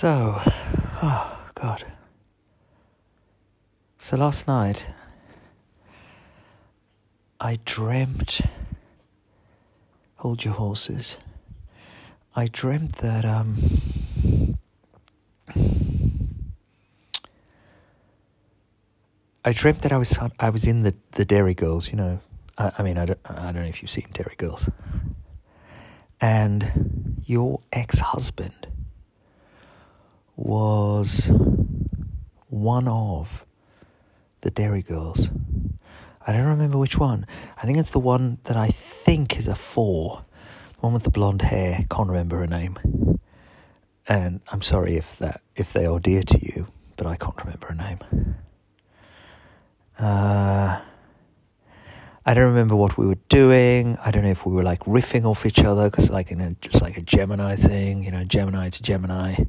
So, oh God. So last night, I dreamt. Hold your horses. I dreamt that um. I dreamt that I was I was in the the Derry Girls. You know, I, I mean I don't I don't know if you've seen Derry Girls. And your ex husband was one of the Derry Girls. I don't remember which one. I think it's the one that I think is a four. The one with the blonde hair. Can't remember her name. And I'm sorry if that if they are dear to you, but I can't remember her name. Uh, I don't remember what we were doing. I don't know if we were like riffing off each other because like in a, just like a Gemini thing, you know, Gemini to Gemini.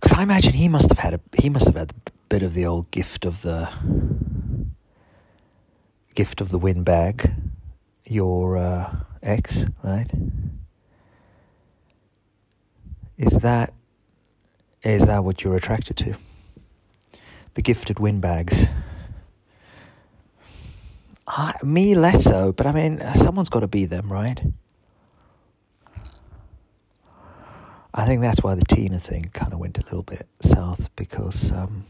Because I imagine he must have had a he must have had a bit of the old gift of the gift of the windbag, your uh, ex, right? Is that is that what you're attracted to? The gifted windbags. I, me less so, but I mean, someone's got to be them, right? I think that's why the Tina thing kind of went a little bit south because um,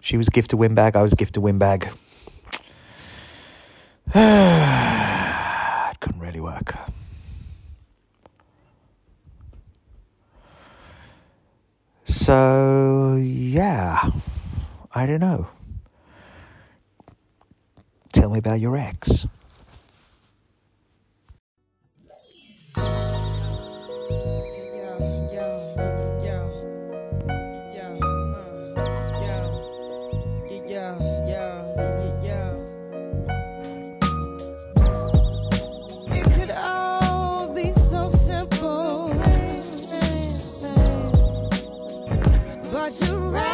she was gift to windbag, I was gift to windbag. it couldn't really work. So, yeah, I don't know. Tell me about your ex. Surprise,